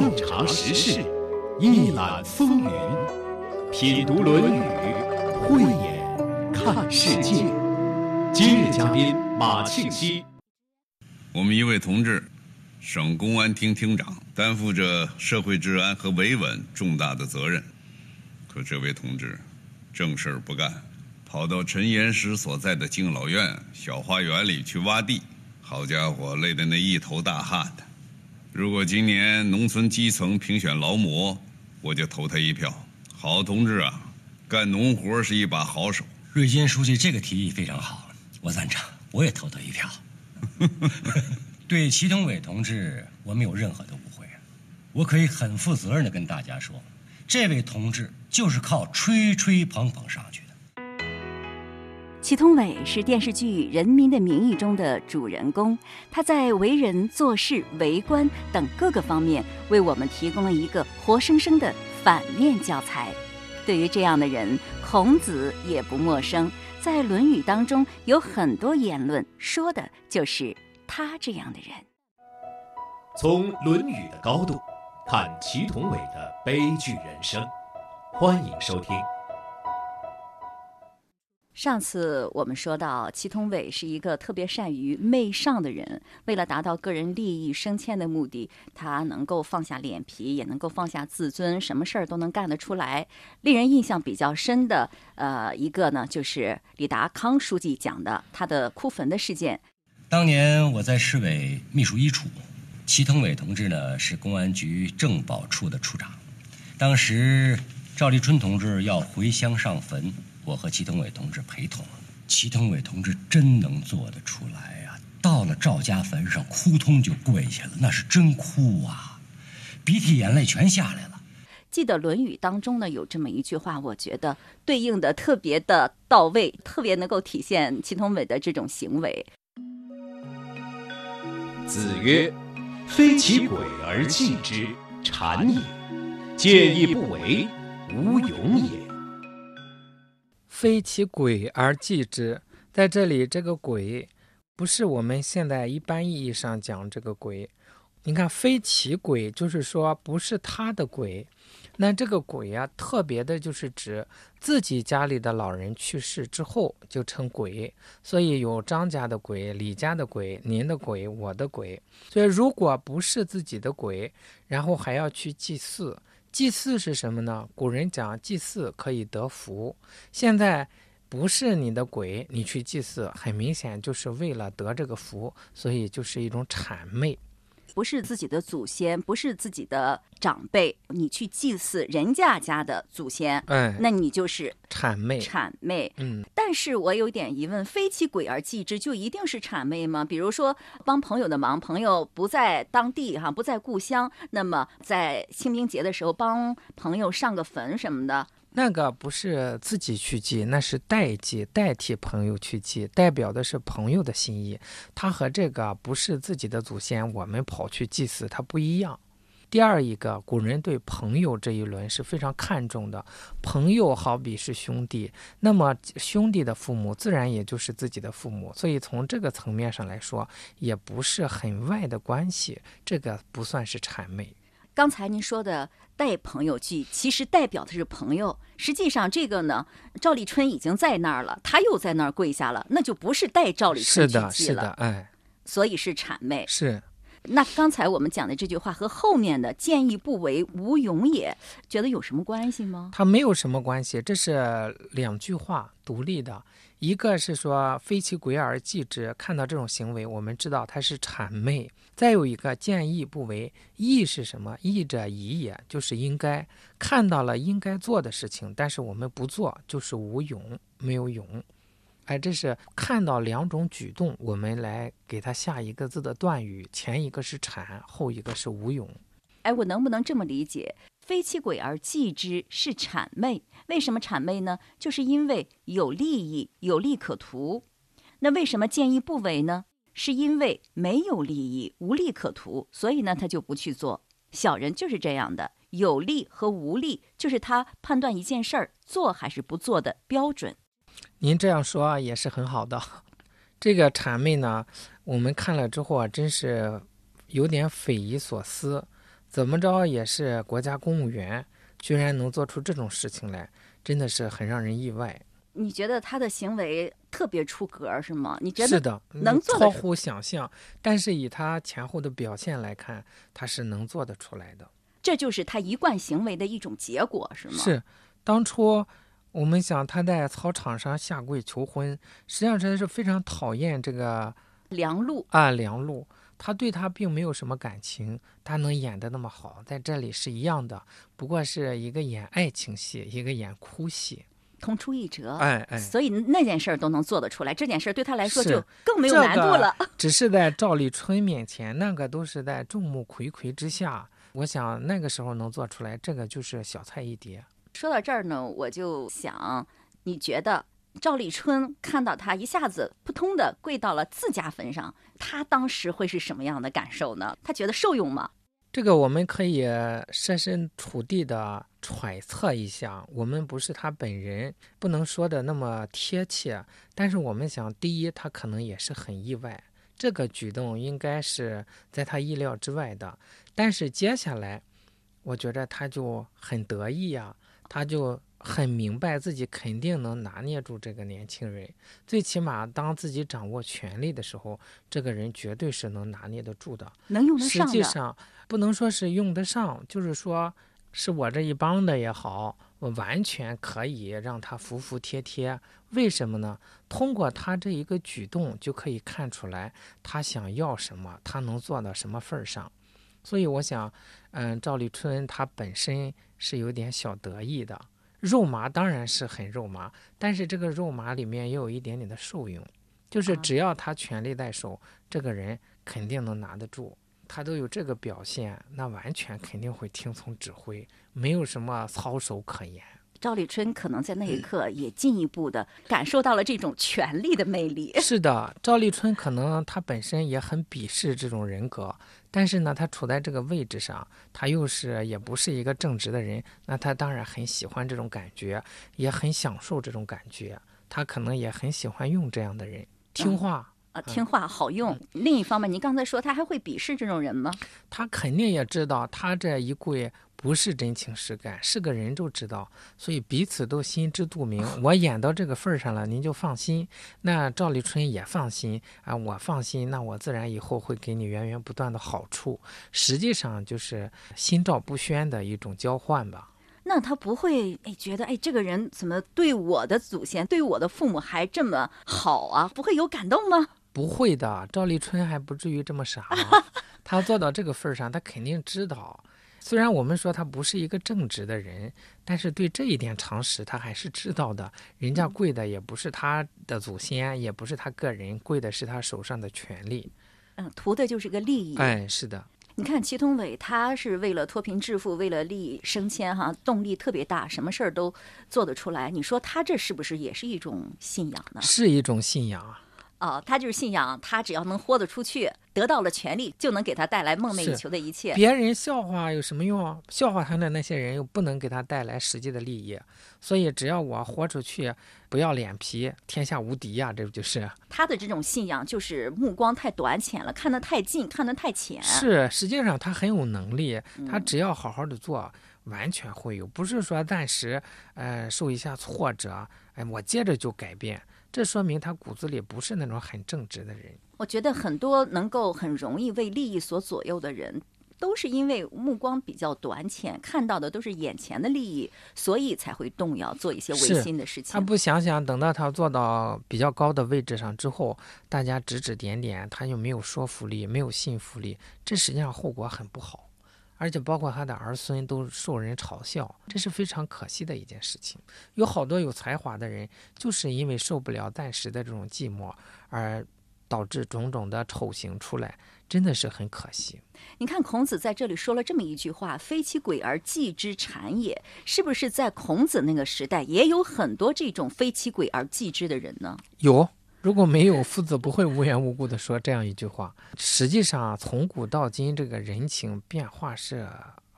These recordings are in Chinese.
洞察时事，一览风云，品读《论语》，慧眼看世界。今日嘉宾马庆西，我们一位同志，省公安厅厅长，担负着社会治安和维稳重大的责任。可这位同志，正事儿不干，跑到陈岩石所在的敬老院小花园里去挖地。好家伙，累得那一头大汗的。如果今年农村基层评选劳模，我就投他一票。好同志啊，干农活是一把好手。瑞金书记这个提议非常好，我赞成，我也投他一票。对祁同伟同志，我没有任何的误会，我可以很负责任的跟大家说，这位同志就是靠吹吹捧捧上去的。祁同伟是电视剧《人民的名义》中的主人公，他在为人、做事、为官等各个方面，为我们提供了一个活生生的反面教材。对于这样的人，孔子也不陌生，在《论语》当中有很多言论，说的就是他这样的人。从《论语》的高度看祁同伟的悲剧人生，欢迎收听。上次我们说到，祁同伟是一个特别善于媚上的人。为了达到个人利益升迁的目的，他能够放下脸皮，也能够放下自尊，什么事儿都能干得出来。令人印象比较深的，呃，一个呢，就是李达康书记讲的他的哭坟的事件。当年我在市委秘书一处，祁同伟同志呢是公安局政保处的处长。当时赵立春同志要回乡上坟。我和祁同伟同志陪同，祁同伟同志真能做得出来呀！到了赵家坟上，扑通就跪下了，那是真哭啊，鼻涕眼泪全下来了。记得《论语》当中呢有这么一句话，我觉得对应的特别的到位，特别能够体现祁同伟的这种行为。子曰：“非其鬼而祭之，谄也；见义不为，无勇也。”非其鬼而祭之，在这里，这个鬼不是我们现在一般意义上讲这个鬼。你看，非其鬼，就是说不是他的鬼。那这个鬼啊，特别的就是指自己家里的老人去世之后就成鬼。所以有张家的鬼、李家的鬼、您的鬼、我的鬼。所以如果不是自己的鬼，然后还要去祭祀。祭祀是什么呢？古人讲祭祀可以得福。现在不是你的鬼，你去祭祀，很明显就是为了得这个福，所以就是一种谄媚。不是自己的祖先，不是自己的长辈，你去祭祀人家家的祖先，哎，那你就是谄媚。谄媚，嗯。但是我有点疑问：非其鬼而祭之，就一定是谄媚吗？比如说帮朋友的忙，朋友不在当地哈，不在故乡，那么在清明节的时候帮朋友上个坟什么的。那个不是自己去祭，那是代祭，代替朋友去祭，代表的是朋友的心意。他和这个不是自己的祖先，我们跑去祭祀，它不一样。第二一个，古人对朋友这一轮是非常看重的。朋友好比是兄弟，那么兄弟的父母自然也就是自己的父母，所以从这个层面上来说，也不是很外的关系，这个不算是谄媚。刚才您说的带朋友去，其实代表的是朋友。实际上，这个呢，赵立春已经在那儿了，他又在那儿跪下了，那就不是带赵立春去祭了。是的，是的，哎，所以是谄媚。是。那刚才我们讲的这句话和后面的“见义不为，无勇也”，觉得有什么关系吗？它没有什么关系，这是两句话独立的。一个是说“非其鬼而祭之”，看到这种行为，我们知道它是谄媚。再有一个“见义不为”，义是什么？义者宜也，就是应该看到了应该做的事情，但是我们不做，就是无勇，没有勇。哎，这是看到两种举动，我们来给他下一个字的断语，前一个是谄，后一个是无勇。哎，我能不能这么理解？非其鬼而祭之是谄媚，为什么谄媚呢？就是因为有利益，有利可图。那为什么见义不为呢？是因为没有利益，无利可图，所以呢他就不去做。小人就是这样的，有利和无利就是他判断一件事儿做还是不做的标准。您这样说也是很好的，这个谄媚呢，我们看了之后啊，真是有点匪夷所思。怎么着也是国家公务员，居然能做出这种事情来，真的是很让人意外。你觉得他的行为特别出格是吗？你觉得是的，能做超乎想象。但是以他前后的表现来看，他是能做得出来的。这就是他一贯行为的一种结果是吗？是，当初我们想他在操场上下跪求婚，实际上他是非常讨厌这个梁璐啊梁璐，他对他并没有什么感情，他能演的那么好，在这里是一样的，不过是一个演爱情戏，一个演哭戏。同出一辙，哎哎，所以那件事儿都能做得出来，这件事儿对他来说就更没有难度了。个 只是在赵立春面前，那个都是在众目睽睽之下。我想那个时候能做出来，这个就是小菜一碟。说到这儿呢，我就想，你觉得赵立春看到他一下子扑通的跪到了自家坟上，他当时会是什么样的感受呢？他觉得受用吗？这个我们可以设身处地的揣测一下，我们不是他本人，不能说的那么贴切。但是我们想，第一，他可能也是很意外，这个举动应该是在他意料之外的。但是接下来，我觉得他就很得意呀、他就很明白自己肯定能拿捏住这个年轻人，最起码当自己掌握权力的时候，这个人绝对是能拿捏得住的。能用得实际上不能说是用得上，就是说是我这一帮的也好，我完全可以让他服服帖帖。为什么呢？通过他这一个举动就可以看出来他想要什么，他能做到什么份儿上。所以我想，嗯，赵立春他本身是有点小得意的，肉麻当然是很肉麻，但是这个肉麻里面也有一点点的受用，就是啊只要他权力在手，这个人肯定能拿得住。他都有这个表现，那完全肯定会听从指挥，没有什么操守可言。赵立春可能在那一刻也进一步的感受到了这种权力的魅力。是的，赵立春可能他本身也很鄙视这种人格，但是呢，他处在这个位置上，他又是也不是一个正直的人，那他当然很喜欢这种感觉，也很享受这种感觉，他可能也很喜欢用这样的人，听话。啊，听话好用。另一方面，您刚才说他还会鄙视这种人吗？他肯定也知道他这一跪不是真情实感，是个人就知道，所以彼此都心知肚明。我演到这个份儿上了，您就放心。那赵立春也放心啊，我放心，那我自然以后会给你源源不断的好处。实际上就是心照不宣的一种交换吧。那他不会哎觉得哎这个人怎么对我的祖先、对我的父母还这么好啊？不会有感动吗？不会的，赵立春还不至于这么傻。他做到这个份儿上，他肯定知道。虽然我们说他不是一个正直的人，但是对这一点常识他还是知道的。人家跪的也不是他的祖先，也不是他个人，跪的是他手上的权利。嗯，图的就是个利益。哎，是的，你看祁同伟，他是为了脱贫致富，为了利益升迁，哈，动力特别大，什么事儿都做得出来。你说他这是不是也是一种信仰呢？是一种信仰啊。啊，他就是信仰，他只要能豁得出去，得到了权利，就能给他带来梦寐以求的一切。别人笑话有什么用啊？笑话他的那些人又不能给他带来实际的利益，所以只要我豁出去，不要脸皮，天下无敌呀、这不就是？他的这种信仰就是目光太短浅了，看得太近，看得太浅。是，实际上他很有能力，他嗯只要好好的做，完全会有，不是说暂时呃受一下挫折，哎，我接着就改变，这说明他骨子里不是那种很正直的人。我觉得很多能够很容易为利益所左右的人，都是因为目光比较短浅，看到的都是眼前的利益，所以才会动摇，做一些违心的事情他。不想想，等到他做到比较高的位置上之后，大家指指点点，他又没有说服力，没有信服力，这实际上后果很不好。而且包括他的儿孙都受人嘲笑，这是非常可惜的一件事情。有好多有才华的人，就是因为受不了暂时的这种寂寞，而导致种种的丑行出来，真的是很可惜。你看孔子在这里说了这么一句话：“非其鬼而祭之谄也。”是不是在孔子那个时代也有很多这种非其鬼而祭之的人呢？有，如果没有，夫子不会无缘无故的说这样一句话。实际上，从古到今，这个人情变化是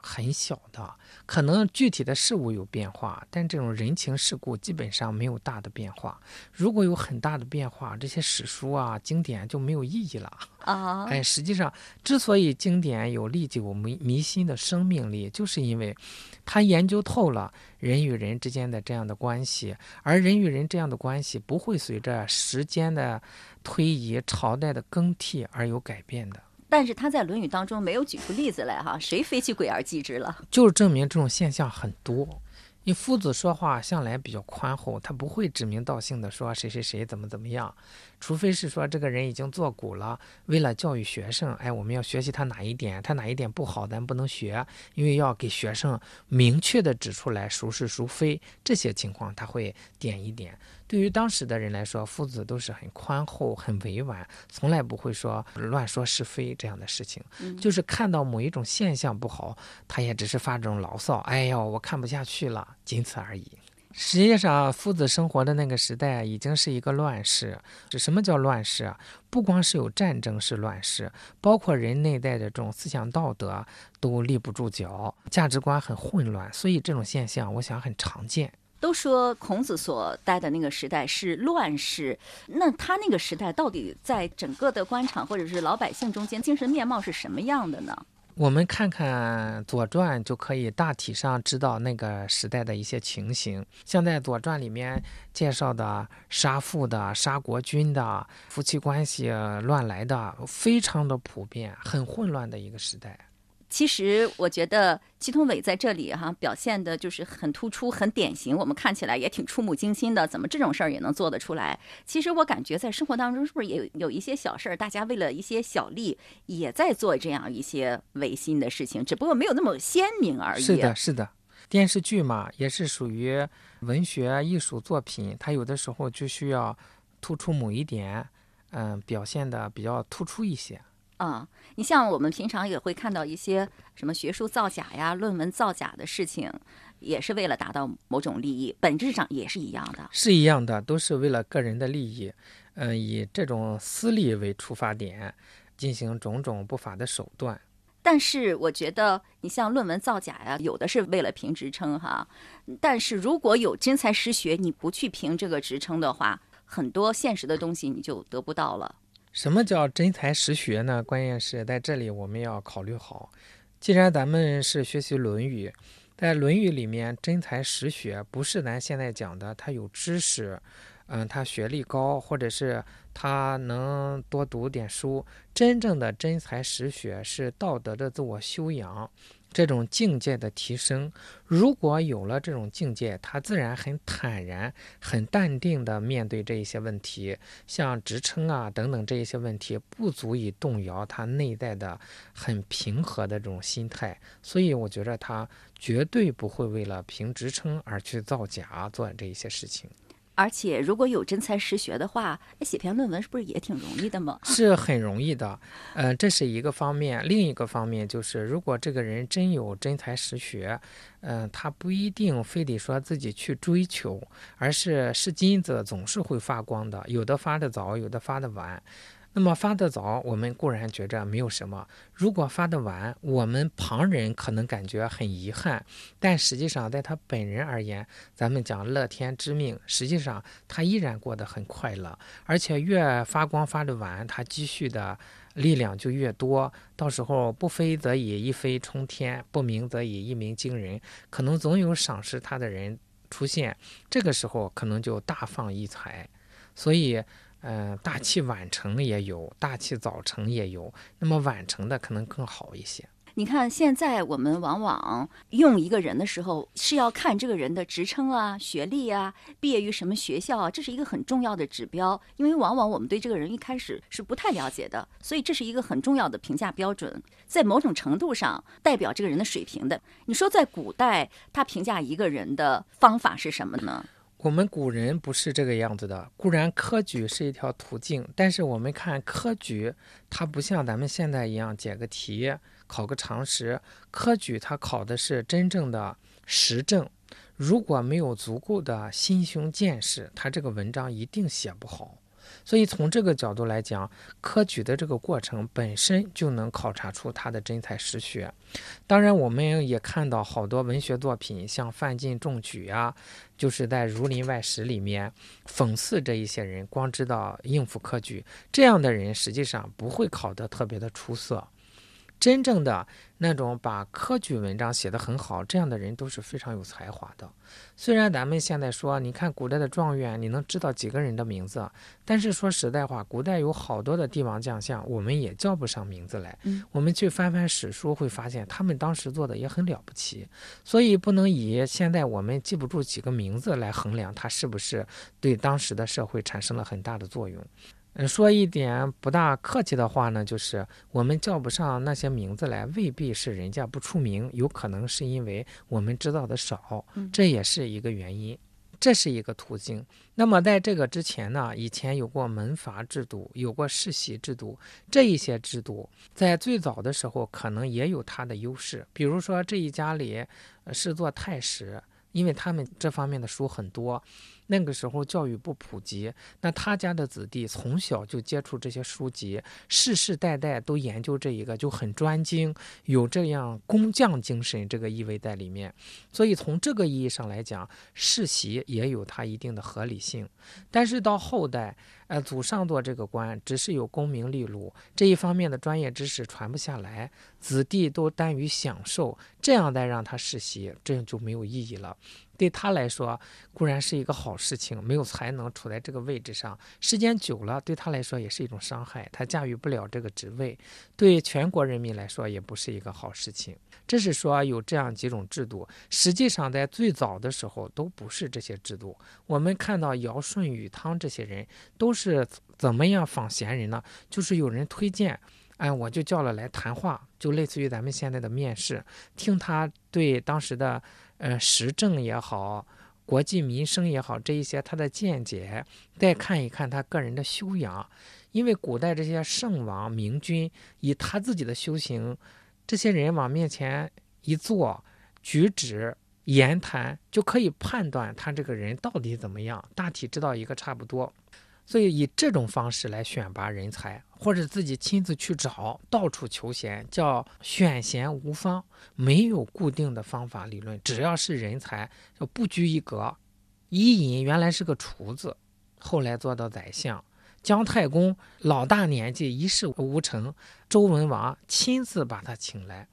很小的，可能具体的事物有变化，但这种人情世故基本上没有大的变化。如果有很大的变化，这些史书啊、经典就没有意义了啊。哎，实际上，之所以经典有历久弥弥新的生命力，就是因为他研究透了人与人之间的这样的关系，而人与人这样的关系不会随着时间的推移、朝代的更替而有改变的。但是他在《论语》当中没有举出例子来哈，谁非其鬼而祭之了？就是证明这种现象很多。你夫子说话向来比较宽厚，他不会指名道姓的说谁谁谁怎么怎么样，除非是说这个人已经做古了，为了教育学生，哎，我们要学习他哪一点，他哪一点不好，咱不能学，因为要给学生明确的指出来孰是孰非，这些情况他会点一点。对于当时的人来说，夫子都是很宽厚、很委婉，从来不会说乱说是非这样的事情。就是看到某一种现象不好，他也只是发这种牢骚：“哎呦，我看不下去了。”仅此而已。实际上，夫子生活的那个时代已经是一个乱世。这什么叫乱世啊？不光是有战争是乱世，包括人内在的这种思想道德都立不住脚，价值观很混乱。所以这种现象，我想很常见。都说孔子所待的那个时代是乱世，那他那个时代到底在整个的官场或者是老百姓中间精神面貌是什么样的呢？我们看看《左传》就可以大体上知道那个时代的一些情形。像在《左传》里面介绍的杀父的、杀国君的、夫妻关系乱来的，非常的普遍，很混乱的一个时代。其实我觉得祁同伟在这里哈表现的就是很突出、很典型，我们看起来也挺触目惊心的。怎么这种事儿也能做得出来？其实我感觉在生活当中是不是也有有一些小事儿，大家为了一些小利也在做这样一些违心的事情，只不过没有那么鲜明而已。是的，是的，电视剧嘛，也是属于文学艺术作品，它有的时候就需要突出某一点，嗯，表现的比较突出一些。啊，你像我们平常也会看到一些什么学术造假呀、论文造假的事情，也是为了达到某种利益，本质上也是一样的，是一样的，都是为了个人的利益，嗯，以这种私利为出发点，进行种种不法的手段。但是我觉得，你像论文造假呀，有的是为了评职称哈，但是如果有真才实学，你不去评这个职称的话，很多现实的东西你就得不到了。什么叫真才实学呢？关键是在这里我们要考虑好。既然咱们是学习《论语》，在《论语》里面，真才实学不是咱现在讲的他有知识，嗯，他学历高，或者是他能多读点书。真正的真才实学是道德的自我修养。这种境界的提升，如果有了这种境界，他自然很坦然、很淡定地面对这一些问题，像职称啊等等这一些问题，不足以动摇他内在的很平和的这种心态。所以，我觉得他绝对不会为了评职称而去造假做这一些事情。而且，如果有真才实学的话，写篇论文是不是也挺容易的吗？是很容易的，嗯，这是一个方面。另一个方面就是，如果这个人真有真才实学，嗯，他不一定非得说自己去追求，而是是金子总是会发光的，有的发的早，有的发的晚。那么发得早，我们固然觉着没有什么；如果发得晚，我们旁人可能感觉很遗憾。但实际上，在他本人而言，咱们讲乐天知命，实际上他依然过得很快乐。而且越发光发的晚，他积蓄的力量就越多。到时候不飞则已，一飞冲天；不鸣则已，一鸣惊人。可能总有赏识他的人出现，这个时候可能就大放异彩。所以。嗯，大器晚成也有，大器早成也有。那么晚成的可能更好一些。你看，现在我们往往用一个人的时候，是要看这个人的职称啊、学历啊、毕业于什么学校啊，这是一个很重要的指标。因为往往我们对这个人一开始是不太了解的，所以这是一个很重要的评价标准，在某种程度上代表这个人的水平的。你说在古代，他评价一个人的方法是什么呢？我们古人不是这个样子的。固然科举是一条途径，但是我们看科举，它不像咱们现在一样解个题、考个常识。科举它考的是真正的实证，如果没有足够的心胸见识，他这个文章一定写不好。所以从这个角度来讲，科举的这个过程本身就能考察出他的真才实学。当然，我们也看到好多文学作品，像范进中举啊，就是在《儒林外史》里面讽刺这一些人，光知道应付科举，这样的人实际上不会考得特别的出色。真正的那种把科举文章写得很好，这样的人都是非常有才华的。虽然咱们现在说，你看古代的状元，你能知道几个人的名字？但是说实在话，古代有好多的帝王将相，我们也叫不上名字来。嗯，我们去翻翻史书，会发现他们当时做的也很了不起。所以不能以现在我们记不住几个名字来衡量他是不是对当时的社会产生了很大的作用。嗯，说一点不大客气的话呢，就是我们叫不上那些名字来，未必是人家不出名，有可能是因为我们知道的少，这也是一个原因，这是一个途径。那么在这个之前呢，以前有过门阀制度，有过世袭制度，这一些制度在最早的时候可能也有它的优势，比如说这一家里是做太史，因为他们这方面的书很多。那个时候教育不普及，那他家的子弟从小就接触这些书籍，世世代代都研究这一个，就很专精，有这样工匠精神这个意味在里面。所以从这个意义上来讲，世袭也有它一定的合理性。但是到后代，呃，祖上做这个官，只是有功名利禄这一方面的专业知识传不下来，子弟都耽于享受，这样再让他世袭，这样就没有意义了。对他来说固然是一个好事情，没有才能处在这个位置上，时间久了对他来说也是一种伤害，他驾驭不了这个职位，对全国人民来说也不是一个好事情。这是说有这样几种制度，实际上在最早的时候都不是这些制度。我们看到尧舜禹汤这些人都是怎么样访贤人呢？就是有人推荐，哎，我就叫了来谈话，就类似于咱们现在的面试，听他对当时的。呃，时政也好，国计民生也好，这一些他的见解，再看一看他个人的修养，因为古代这些圣王明君，以他自己的修行，这些人往面前一坐，举止言谈，就可以判断他这个人到底怎么样，大体知道一个差不多。所以以这种方式来选拔人才，或者自己亲自去找，到处求贤，叫选贤无方，没有固定的方法理论。只要是人才，就不拘一格。伊尹原来是个厨子，后来做到宰相。姜太公老大年纪，一事无成，周文王亲自把他请来。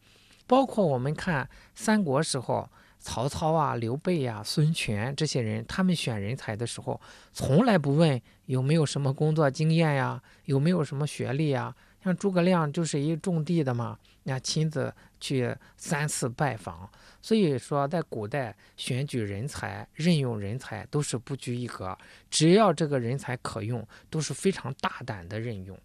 包括我们看三国时候。曹操啊，刘备呀，孙权这些人，他们选人才的时候，从来不问有没有什么工作经验呀，有没有什么学历呀。像诸葛亮就是一种地的嘛，那亲自去三次拜访。所以说，在古代选举人才、任用人才都是不拘一格，只要这个人才可用，都是非常大胆的任用。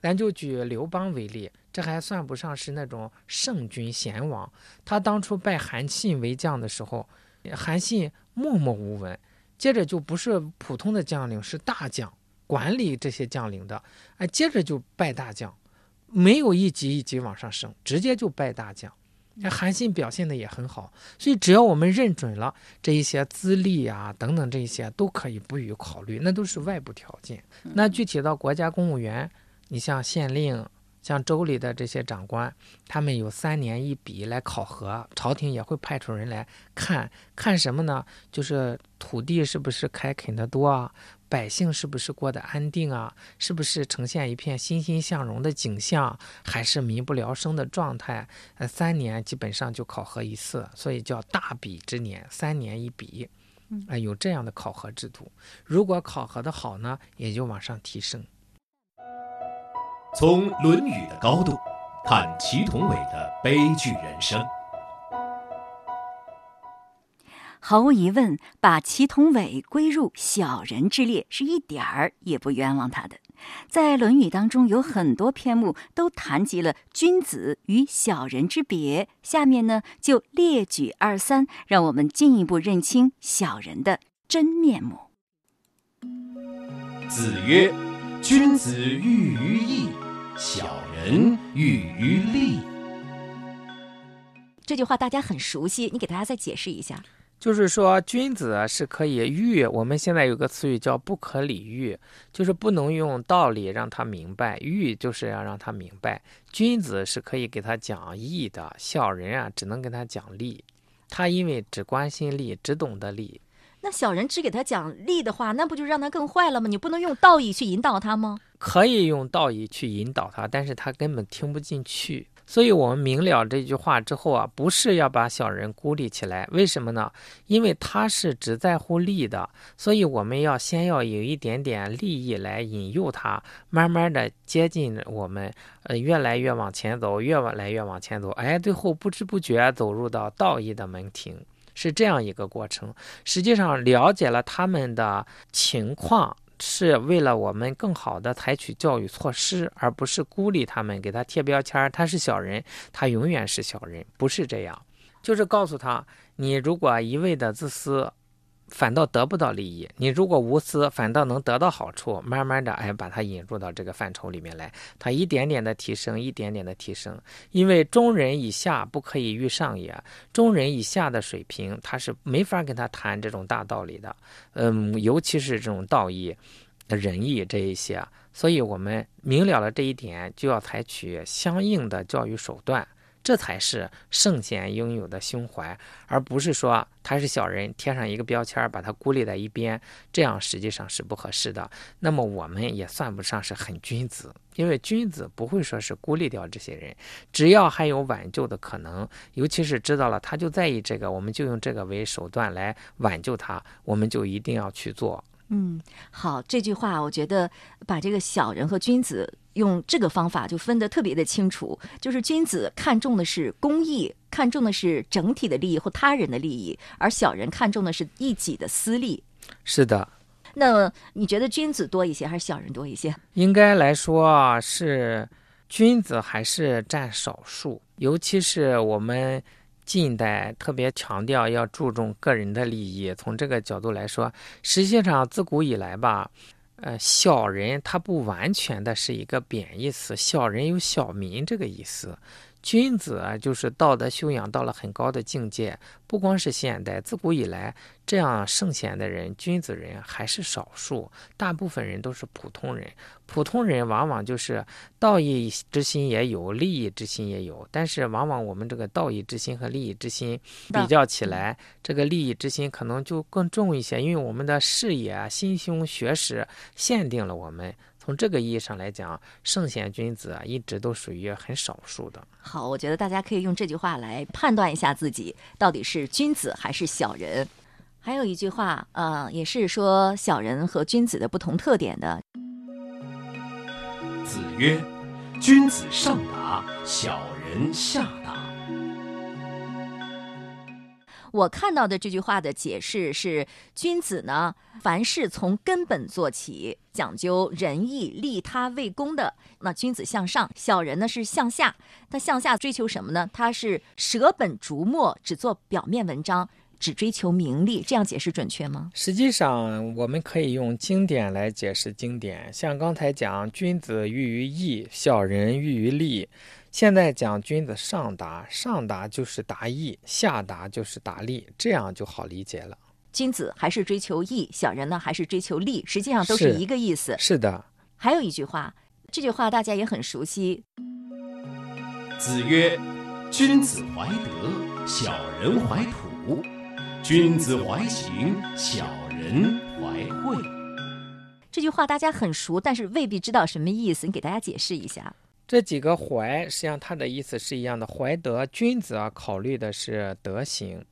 咱就举刘邦为例，这还算不上是那种圣君贤王。他当初拜韩信为将的时候，韩信默默无闻，接着就不是普通的将领，是大将，管理这些将领的。哎，接着就拜大将，没有一级一级往上升，直接就拜大将。那韩信表现的也很好，所以只要我们认准了这一些资历啊等等这些，都可以不予考虑，那都是外部条件。那具体到国家公务员。你像县令，像州里的这些长官，他们有三年一比来考核，朝廷也会派出人来看看什么呢？就是土地是不是开垦的多啊，百姓是不是过得安定啊，是不是呈现一片欣欣向荣的景象，还是民不聊生的状态？呃，三年基本上就考核一次，所以叫大比之年，三年一比，啊，有这样的考核制度。如果考核的好呢，也就往上提升。从《论语》的高度看祁同伟的悲剧人生。毫无疑问，把祁同伟归入小人之列是一点儿也不冤枉他的。在《论语》当中，有很多篇目都谈及了君子与小人之别。下面呢，就列举二三，让我们进一步认清小人的真面目。子曰。君子喻于义，小人喻于利。这句话大家很熟悉，你给大家再解释一下。就是说，君子是可以喻。我们现在有个词语叫“不可理喻”，就是不能用道理让他明白，喻就是要让他明白。君子是可以给他讲义的，小人啊只能给他讲利。他因为只关心利，只懂得利。那小人只给他讲利的话，那不就让他更坏了吗？你不能用道义去引导他吗？可以用道义去引导他，但是他根本听不进去。所以，我们明了这句话之后啊，不是要把小人孤立起来，为什么呢？因为他是只在乎利的，所以我们要先要有一点点利益来引诱他，慢慢的接近我们，呃，越来越往前走，越来越往前走，哎，最后不知不觉走入到道义的门庭，是这样一个过程。实际上，了解了他们的情况。是为了我们更好的采取教育措施，而不是孤立他们，给他贴标签他是小人，他永远是小人，不是这样。就是告诉他，你如果一味的自私。反倒得不到利益。你如果无私，反倒能得到好处。慢慢的，哎，把它引入到这个范畴里面来，它一点点的提升，一点点的提升。因为中人以下不可以遇上也，中人以下的水平，他是没法跟他谈这种大道理的。嗯，尤其是这种道义、仁义这一些。所以我们明了了这一点，就要采取相应的教育手段。这才是圣贤应有的胸怀，而不是说他是小人，贴上一个标签，把他孤立在一边，这样实际上是不合适的。那么我们也算不上是很君子，因为君子不会说是孤立掉这些人，只要还有挽救的可能，尤其是知道了他就在意这个，我们就用这个为手段来挽救他，我们就一定要去做。嗯，好，这句话我觉得把这个小人和君子用这个方法就分得特别的清楚，就是君子看重的是公益，看重的是整体的利益或他人的利益，而小人看重的是一己的私利。是的，那你觉得君子多一些还是小人多一些？应该来说啊，是君子还是占少数，尤其是我们。近代特别强调要注重个人的利益，从这个角度来说，实际上自古以来吧，呃，小人他不完全的是一个贬义词，小人有小民这个意思。君子啊，就是道德修养到了很高的境界。不光是现代，自古以来，这样圣贤的人、君子人还是少数，大部分人都是普通人。普通人往往就是道义之心也有，利益之心也有，但是往往我们这个道义之心和利益之心比较起来，这个利益之心可能就更重一些，因为我们的视野、心胸、学识限定了我们。从这个意义上来讲，圣贤君子啊，一直都属于很少数的。好，我觉得大家可以用这句话来判断一下自己到底是君子还是小人。还有一句话，呃，也是说小人和君子的不同特点的。子曰：“君子上达，小人下达。”我看到的这句话的解释是：君子呢，凡事从根本做起，讲究仁义、利他、为公的。那君子向上，小人呢是向下。他向下追求什么呢？他是舍本逐末，只做表面文章，只追求名利。这样解释准确吗？实际上，我们可以用经典来解释经典。像刚才讲，君子喻于义，小人喻于利。现在讲君子上达，上达就是达义，下达就是达利，这样就好理解了。君子还是追求义，小人呢还是追求利，实际上都是一个意思。是的。还有一句话，这句话大家也很熟悉。子曰：“君子怀德，小人怀土；君子怀行，小人怀惠。”这句话大家很熟，但是未必知道什么意思。你给大家解释一下。这几个怀，实际上它的意思是一样的。怀德，君子啊，考虑的是德行，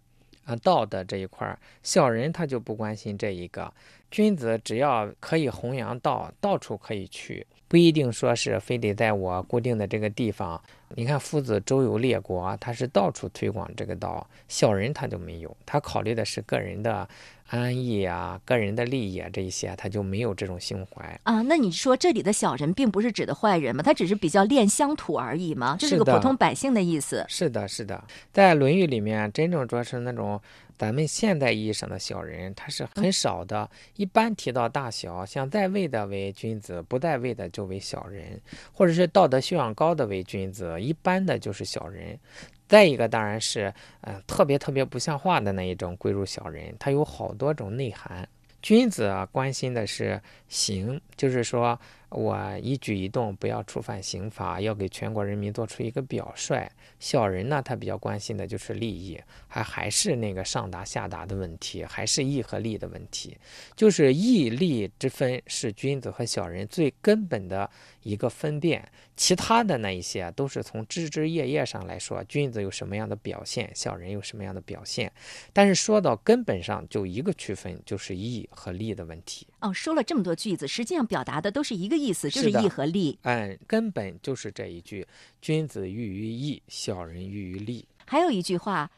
啊，道德这一块儿；小人他就不关心这一个。君子只要可以弘扬道，到处可以去，不一定说是非得在我固定的这个地方。你看，夫子周游列国，他是到处推广这个道；小人他就没有，他考虑的是个人的。安逸啊，个人的利益啊，这一些他就没有这种胸怀啊。那你说这里的小人并不是指的坏人吗？他只是比较恋乡土而已吗？这是个普通百姓的意思。是的，是的，在《论语》里面，真正说是那种咱们现代意义上的小人，他是很少的。一般提到大小，像在位的为君子，不在位的就为小人，或者是道德修养高的为君子，一般的就是小人。再一个当然是，嗯，特别特别不像话的那一种贵入小人，它有好多种内涵。君子啊，关心的是行，就是说。我一举一动不要触犯刑法，要给全国人民做出一个表率。小人呢，他比较关心的就是利益，还还是那个上达下达的问题，还是义和利的问题，就是义利之分是君子和小人最根本的一个分辨。其他的那一些都是从枝枝叶叶上来说，君子有什么样的表现，小人有什么样的表现。但是说到根本上，就一个区分，就是义和利的问题。哦，说了这么多句子，实际上表达的都是一个意思，就是义和利。嗯，根本就是这一句：君子喻于义，小人喻于利。还有一句话，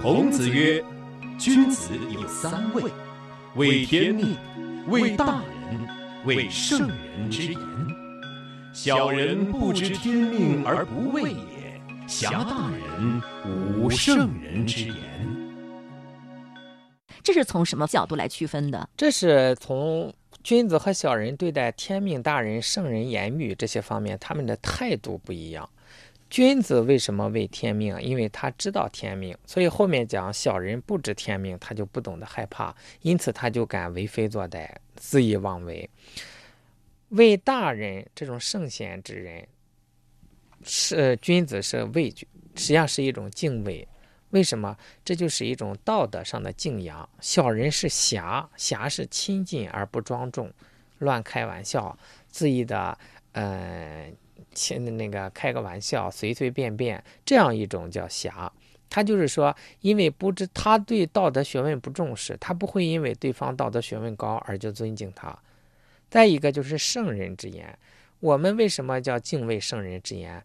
孔子曰：“君子有三畏：畏天命，畏大人，畏圣人之言。小人不知天命而不畏也，侠大人无圣人之言。”这是从什么角度来区分的？这是从君子和小人对待天命大人、圣人言语这些方面，他们的态度不一样。君子为什么畏天命？因为他知道天命，所以后面讲小人不知天命，他就不懂得害怕，因此他就敢为非作歹、肆意妄为。为大人这种圣贤之人，是君子是畏惧，实际上是一种敬畏。为什么？这就是一种道德上的敬仰。小人是侠，侠是亲近而不庄重，乱开玩笑，恣意的，呃，那个开个玩笑，随随便便，这样一种叫侠。他就是说，因为不知他对道德学问不重视，他不会因为对方道德学问高而就尊敬他。再一个就是圣人之言，我们为什么叫敬畏圣人之言？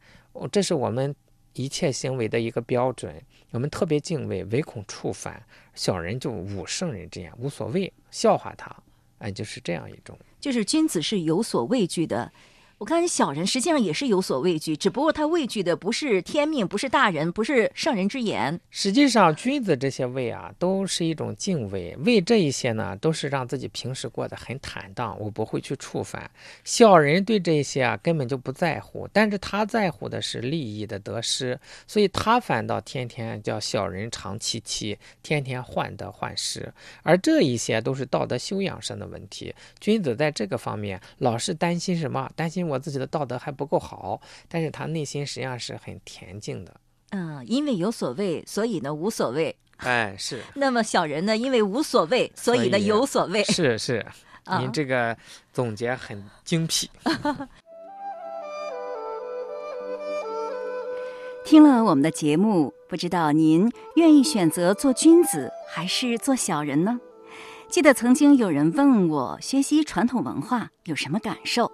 这是我们。一切行为的一个标准，我们特别敬畏，唯恐触犯。小人就无圣人之言，无所谓，笑话他，哎，就是这样一种。就是君子是有所畏惧的。我看小人实际上也是有所畏惧，只不过他畏惧的不是天命，不是大人，不是圣人之言。实际上，君子这些畏啊，都是一种敬畏。畏这一些呢，都是让自己平时过得很坦荡，我不会去触犯。小人对这些啊，根本就不在乎，但是他在乎的是利益的得失，所以他反倒天天叫小人长戚戚，天天患得患失。而这一些都是道德修养上的问题。君子在这个方面老是担心什么？担心。我自己的道德还不够好，但是他内心实际上是很恬静的。嗯，因为有所谓，所以呢无所谓。哎，是。那么小人呢，因为无所谓，所以呢有所谓。是是，您这个总结很精辟。听了我们的节目，不知道您愿意选择做君子还是做小人呢？记得曾经有人问我，学习传统文化有什么感受？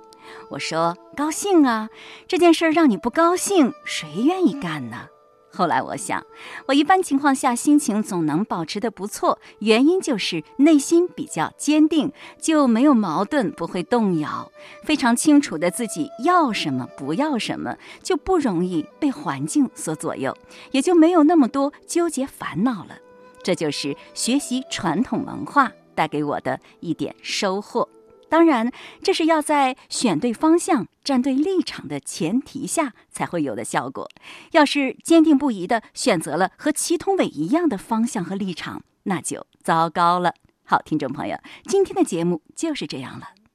我说高兴啊，这件事让你不高兴，谁愿意干呢？后来我想，我一般情况下心情总能保持的不错，原因就是内心比较坚定，就没有矛盾，不会动摇，非常清楚的自己要什么，不要什么，就不容易被环境所左右，也就没有那么多纠结烦恼了。这就是学习传统文化带给我的一点收获。当然，这是要在选对方向、站对立场的前提下才会有的效果。要是坚定不移的选择了和祁同伟一样的方向和立场，那就糟糕了。好，听众朋友，今天的节目就是这样了。